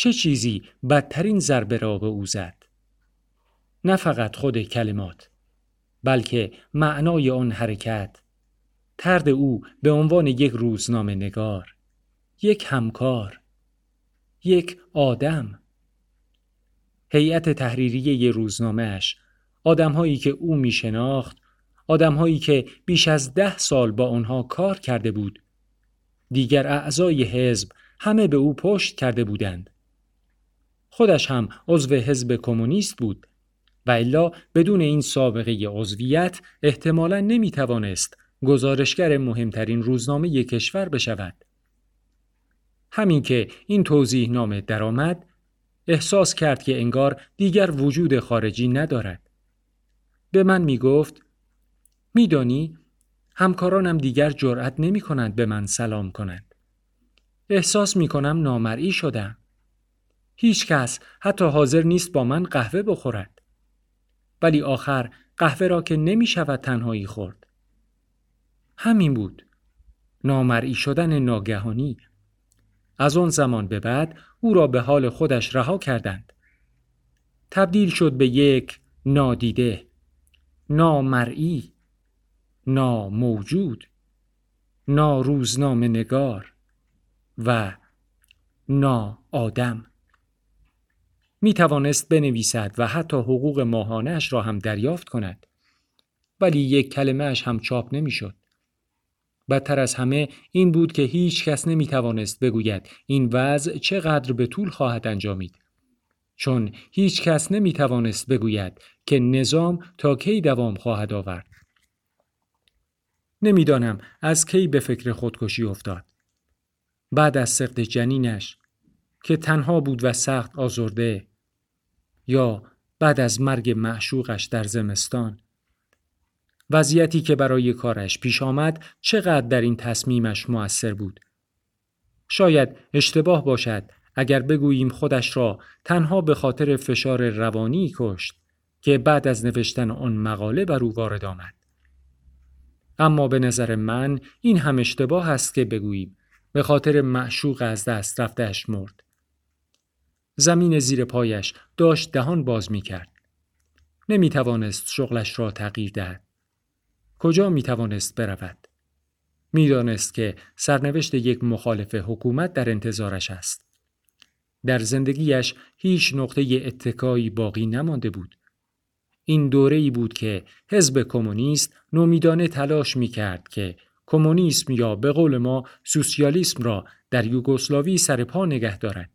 چه چیزی بدترین ضربه را به او زد؟ نه فقط خود کلمات بلکه معنای آن حرکت. ترد او به عنوان یک روزنامه نگار یک همکار یک آدم. هیئت تحریریه روزنامهش آدمهایی که او می شناخت آدمهایی که بیش از ده سال با آنها کار کرده بود. دیگر اعضای حزب همه به او پشت کرده بودند. خودش هم عضو حزب کمونیست بود و الا بدون این سابقه عضویت احتمالا نمی توانست گزارشگر مهمترین روزنامه کشور بشود. همین که این توضیح نامه درآمد احساس کرد که انگار دیگر وجود خارجی ندارد. به من می گفت میدانی همکارانم دیگر جرأت نمی کنند به من سلام کنند. احساس می کنم نامرئی شدم. هیچ کس حتی حاضر نیست با من قهوه بخورد. ولی آخر قهوه را که نمی شود تنهایی خورد. همین بود. نامرئی شدن ناگهانی. از آن زمان به بعد او را به حال خودش رها کردند. تبدیل شد به یک نادیده، نامرئی، ناموجود، ناروزنامه نگار و نا آدم. می توانست بنویسد و حتی حقوق ماهانش را هم دریافت کند. ولی یک کلمهش هم چاپ نمی‌شد. بدتر از همه این بود که هیچ کس نمی توانست بگوید این وضع چقدر به طول خواهد انجامید. چون هیچ کس نمی توانست بگوید که نظام تا کی دوام خواهد آورد. نمی‌دانم از کی به فکر خودکشی افتاد. بعد از سقط جنینش که تنها بود و سخت آزرده یا بعد از مرگ معشوقش در زمستان. وضعیتی که برای کارش پیش آمد چقدر در این تصمیمش موثر بود. شاید اشتباه باشد اگر بگوییم خودش را تنها به خاطر فشار روانی کشت که بعد از نوشتن آن مقاله بر او وارد آمد. اما به نظر من این هم اشتباه است که بگوییم به خاطر معشوق از دست رفتهش مرد. زمین زیر پایش داشت دهان باز می کرد. نمی توانست شغلش را تغییر دهد. کجا می توانست برود؟ می‌دانست که سرنوشت یک مخالف حکومت در انتظارش است. در زندگیش هیچ نقطه اتکایی باقی نمانده بود. این دوره ای بود که حزب کمونیست نومیدانه تلاش می کرد که کمونیسم یا به قول ما سوسیالیسم را در یوگسلاوی سر پا نگه دارد.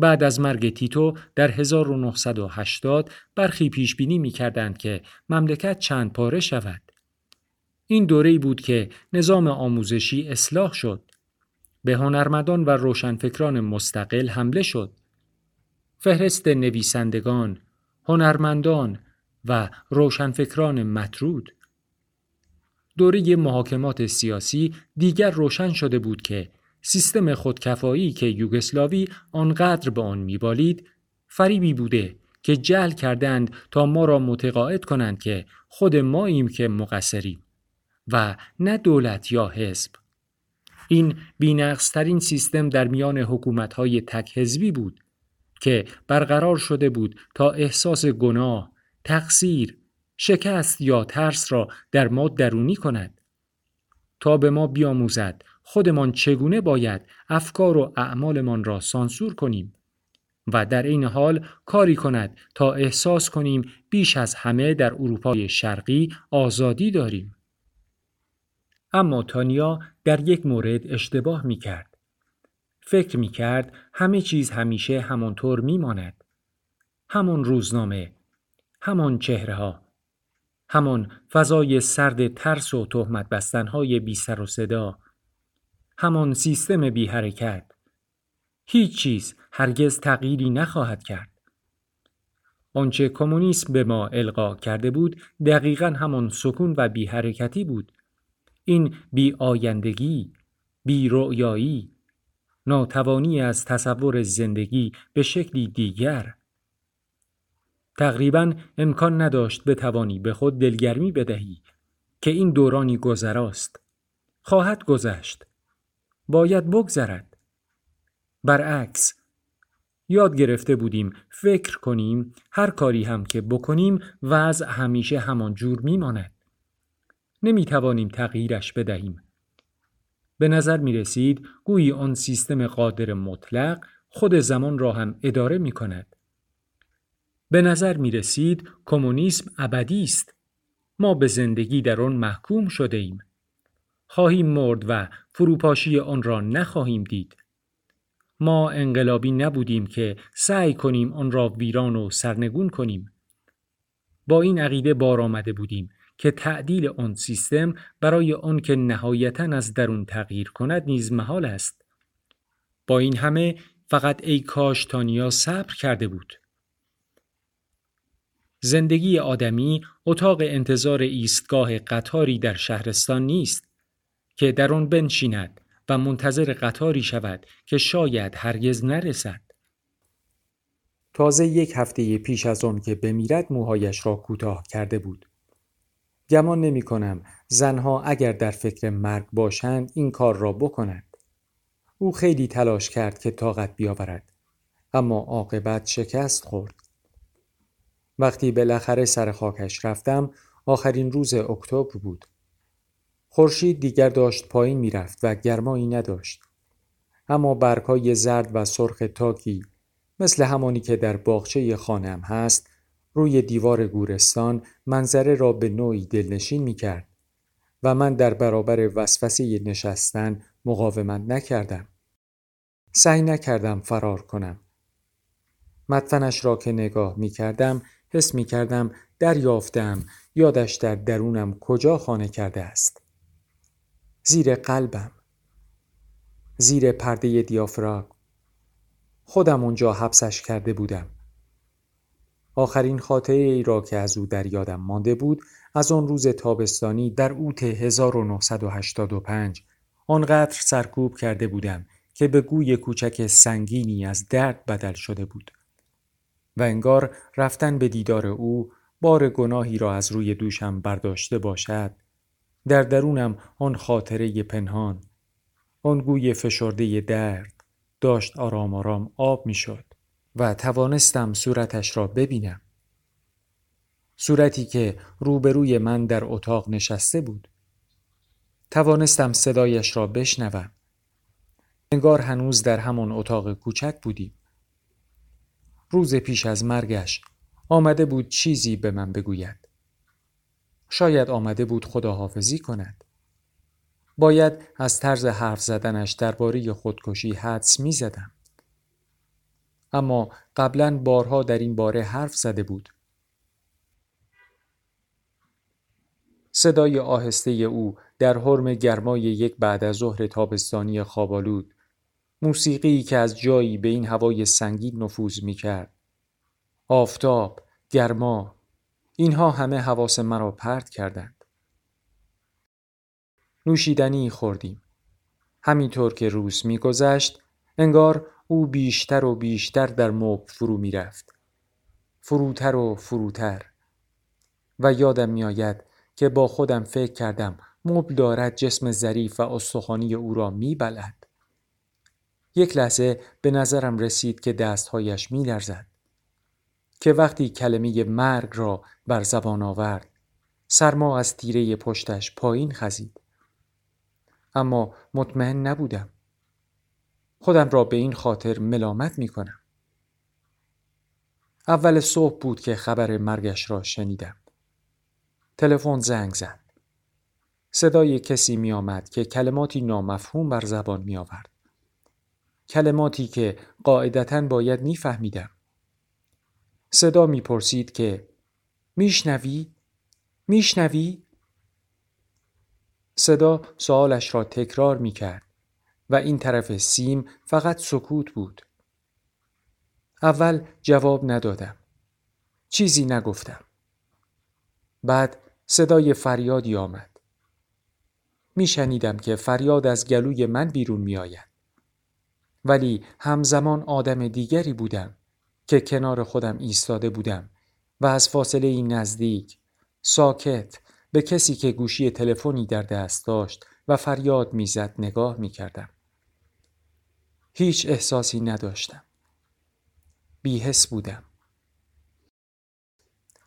بعد از مرگ تیتو در 1980 برخی پیش بینی می کردند که مملکت چند پاره شود. این دوره بود که نظام آموزشی اصلاح شد. به هنرمندان و روشنفکران مستقل حمله شد. فهرست نویسندگان، هنرمندان و روشنفکران مطرود. دوره محاکمات سیاسی دیگر روشن شده بود که سیستم خودکفایی که یوگسلاوی آنقدر به آن میبالید فریبی بوده که جل کردند تا ما را متقاعد کنند که خود ماییم که مقصریم و نه دولت یا حزب. این بینقصترین سیستم در میان حکومتهای تک حزبی بود که برقرار شده بود تا احساس گناه، تقصیر، شکست یا ترس را در ما درونی کند. تا به ما بیاموزد خودمان چگونه باید افکار و اعمالمان را سانسور کنیم و در این حال کاری کند تا احساس کنیم بیش از همه در اروپای شرقی آزادی داریم. اما تانیا در یک مورد اشتباه می کرد. فکر می کرد همه چیز همیشه همانطور می ماند. همان روزنامه، همان چهره ها، همان فضای سرد ترس و تهمت بستنهای بی سر و صدا، همان سیستم بی حرکت. هیچ چیز هرگز تغییری نخواهد کرد. آنچه کمونیسم به ما القا کرده بود دقیقا همان سکون و بی حرکتی بود. این بی آیندگی، بی رؤیایی، ناتوانی از تصور زندگی به شکلی دیگر. تقریبا امکان نداشت بتوانی به خود دلگرمی بدهی که این دورانی گذراست. خواهد گذشت. باید بگذرد. برعکس یاد گرفته بودیم فکر کنیم هر کاری هم که بکنیم وضع همیشه همان جور میماند. نمی توانیم تغییرش بدهیم. به نظر می رسید گویی آن سیستم قادر مطلق خود زمان را هم اداره می کند. به نظر می رسید کمونیسم ابدی است. ما به زندگی در آن محکوم شده ایم. خواهیم مرد و فروپاشی آن را نخواهیم دید. ما انقلابی نبودیم که سعی کنیم آن را ویران و سرنگون کنیم. با این عقیده بار آمده بودیم که تعدیل آن سیستم برای آن که نهایتا از درون تغییر کند نیز محال است. با این همه فقط ای کاش تانیا صبر کرده بود. زندگی آدمی اتاق انتظار ایستگاه قطاری در شهرستان نیست که در آن بنشیند و منتظر قطاری شود که شاید هرگز نرسد. تازه یک هفته پیش از آن که بمیرد موهایش را کوتاه کرده بود. گمان نمی کنم زنها اگر در فکر مرگ باشند این کار را بکنند. او خیلی تلاش کرد که طاقت بیاورد اما عاقبت شکست خورد. وقتی بالاخره سر خاکش رفتم آخرین روز اکتبر بود. خورشید دیگر داشت پایین می‌رفت و گرمایی نداشت. اما برگهای زرد و سرخ تاکی مثل همانی که در باغچه خانم هست روی دیوار گورستان منظره را به نوعی دلنشین می کرد و من در برابر وسوسه نشستن مقاومت نکردم. سعی نکردم فرار کنم. مدفنش را که نگاه می کردم حس می کردم دریافتم یادش در درونم کجا خانه کرده است. زیر قلبم. زیر پرده دیافراگ. خودم اونجا حبسش کرده بودم. آخرین خاطره ای را که از او در یادم مانده بود از آن روز تابستانی در اوت 1985 آنقدر سرکوب کرده بودم که به گوی کوچک سنگینی از درد بدل شده بود و انگار رفتن به دیدار او بار گناهی را از روی دوشم برداشته باشد در درونم آن خاطره پنهان آن گوی فشرده درد داشت آرام آرام آب می شد و توانستم صورتش را ببینم. صورتی که روبروی من در اتاق نشسته بود. توانستم صدایش را بشنوم. انگار هنوز در همان اتاق کوچک بودیم. روز پیش از مرگش آمده بود چیزی به من بگوید. شاید آمده بود خداحافظی کند. باید از طرز حرف زدنش درباره خودکشی حدس می زدم. اما قبلا بارها در این باره حرف زده بود. صدای آهسته او در حرم گرمای یک بعد از ظهر تابستانی خوابالود موسیقی که از جایی به این هوای سنگین نفوذ می کرد. آفتاب، گرما، اینها همه حواس مرا پرت کردند. نوشیدنی خوردیم. همینطور که روز میگذشت انگار او بیشتر و بیشتر در مب فرو می رفت. فروتر و فروتر و یادم میآید که با خودم فکر کردم مبل دارد جسم ظریف و استخوانی او را می بلد. یک لحظه به نظرم رسید که دستهایش می لرزد. که وقتی کلمه مرگ را بر زبان آورد سرما از تیره پشتش پایین خزید. اما مطمئن نبودم. خودم را به این خاطر ملامت می کنم. اول صبح بود که خبر مرگش را شنیدم. تلفن زنگ زد. صدای کسی می آمد که کلماتی نامفهوم بر زبان می آورد. کلماتی که قاعدتا باید می فهمیدم. صدا می پرسید که میشنوی؟ میشنوی؟ صدا سوالش را تکرار می کرد. و این طرف سیم فقط سکوت بود. اول جواب ندادم. چیزی نگفتم. بعد صدای فریادی آمد. میشنیدم که فریاد از گلوی من بیرون می آید. ولی همزمان آدم دیگری بودم که کنار خودم ایستاده بودم و از فاصله این نزدیک ساکت به کسی که گوشی تلفنی در دست داشت و فریاد می‌زد نگاه می کردم. هیچ احساسی نداشتم. بیهس بودم.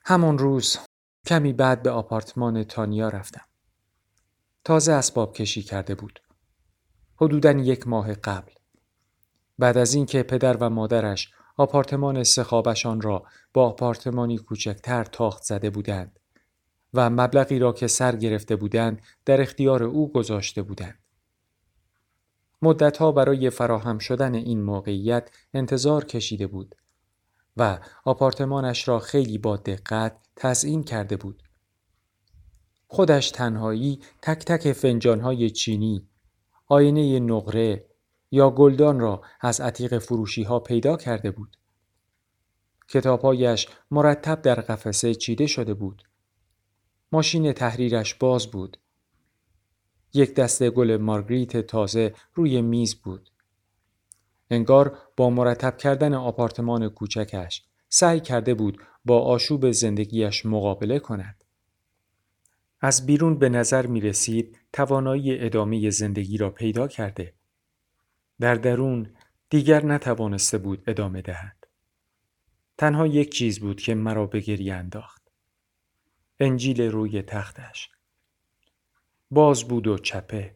همان روز کمی بعد به آپارتمان تانیا رفتم. تازه اسباب کشی کرده بود. حدوداً یک ماه قبل. بعد از اینکه پدر و مادرش آپارتمان سخابشان را با آپارتمانی کوچکتر تاخت زده بودند و مبلغی را که سر گرفته بودند در اختیار او گذاشته بودند. مدتها برای فراهم شدن این موقعیت انتظار کشیده بود و آپارتمانش را خیلی با دقت تزئین کرده بود. خودش تنهایی تک تک فنجانهای چینی، آینه نقره یا گلدان را از عتیق فروشی ها پیدا کرده بود. کتابهایش مرتب در قفسه چیده شده بود. ماشین تحریرش باز بود. یک دسته گل مارگریت تازه روی میز بود. انگار با مرتب کردن آپارتمان کوچکش سعی کرده بود با آشوب زندگیش مقابله کند. از بیرون به نظر می رسید توانایی ادامه زندگی را پیدا کرده. در درون دیگر نتوانسته بود ادامه دهد. تنها یک چیز بود که مرا به گریه انداخت. انجیل روی تختش. باز بود و چپه.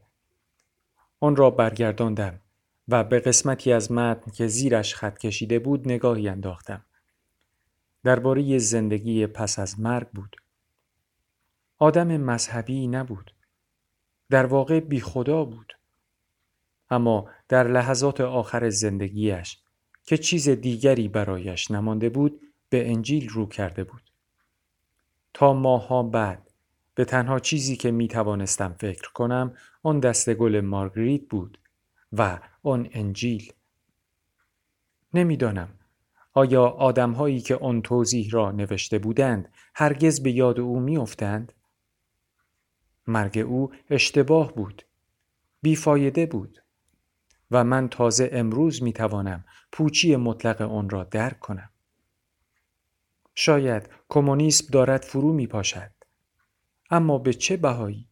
آن را برگرداندم و به قسمتی از متن که زیرش خط کشیده بود نگاهی انداختم. درباره زندگی پس از مرگ بود. آدم مذهبی نبود. در واقع بی خدا بود. اما در لحظات آخر زندگیش که چیز دیگری برایش نمانده بود به انجیل رو کرده بود. تا ماها بعد به تنها چیزی که می توانستم فکر کنم آن دست گل مارگریت بود و آن انجیل. نمی‌دانم آیا آدمهایی که آن توضیح را نوشته بودند هرگز به یاد او میافتند؟ مرگ او اشتباه بود. بیفایده بود. و من تازه امروز می توانم پوچی مطلق آن را درک کنم. شاید کمونیسم دارد فرو می پاشد. اما به چه بهایی؟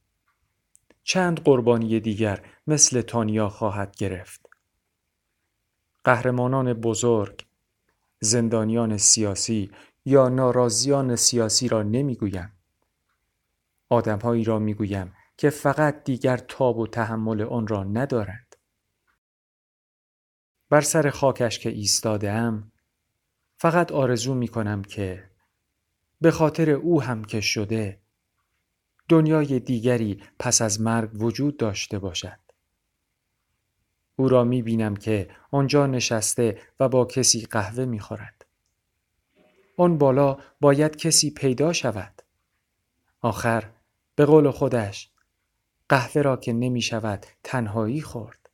چند قربانی دیگر مثل تانیا خواهد گرفت. قهرمانان بزرگ، زندانیان سیاسی یا ناراضیان سیاسی را نمی‌گویم. آدمهایی را می‌گویم که فقط دیگر تاب و تحمل آن را ندارند. بر سر خاکش که ایستاده فقط آرزو می کنم که به خاطر او هم که شده دنیای دیگری پس از مرگ وجود داشته باشد. او را می بینم که آنجا نشسته و با کسی قهوه می خورد. آن بالا باید کسی پیدا شود. آخر به قول خودش قهوه را که نمی شود تنهایی خورد.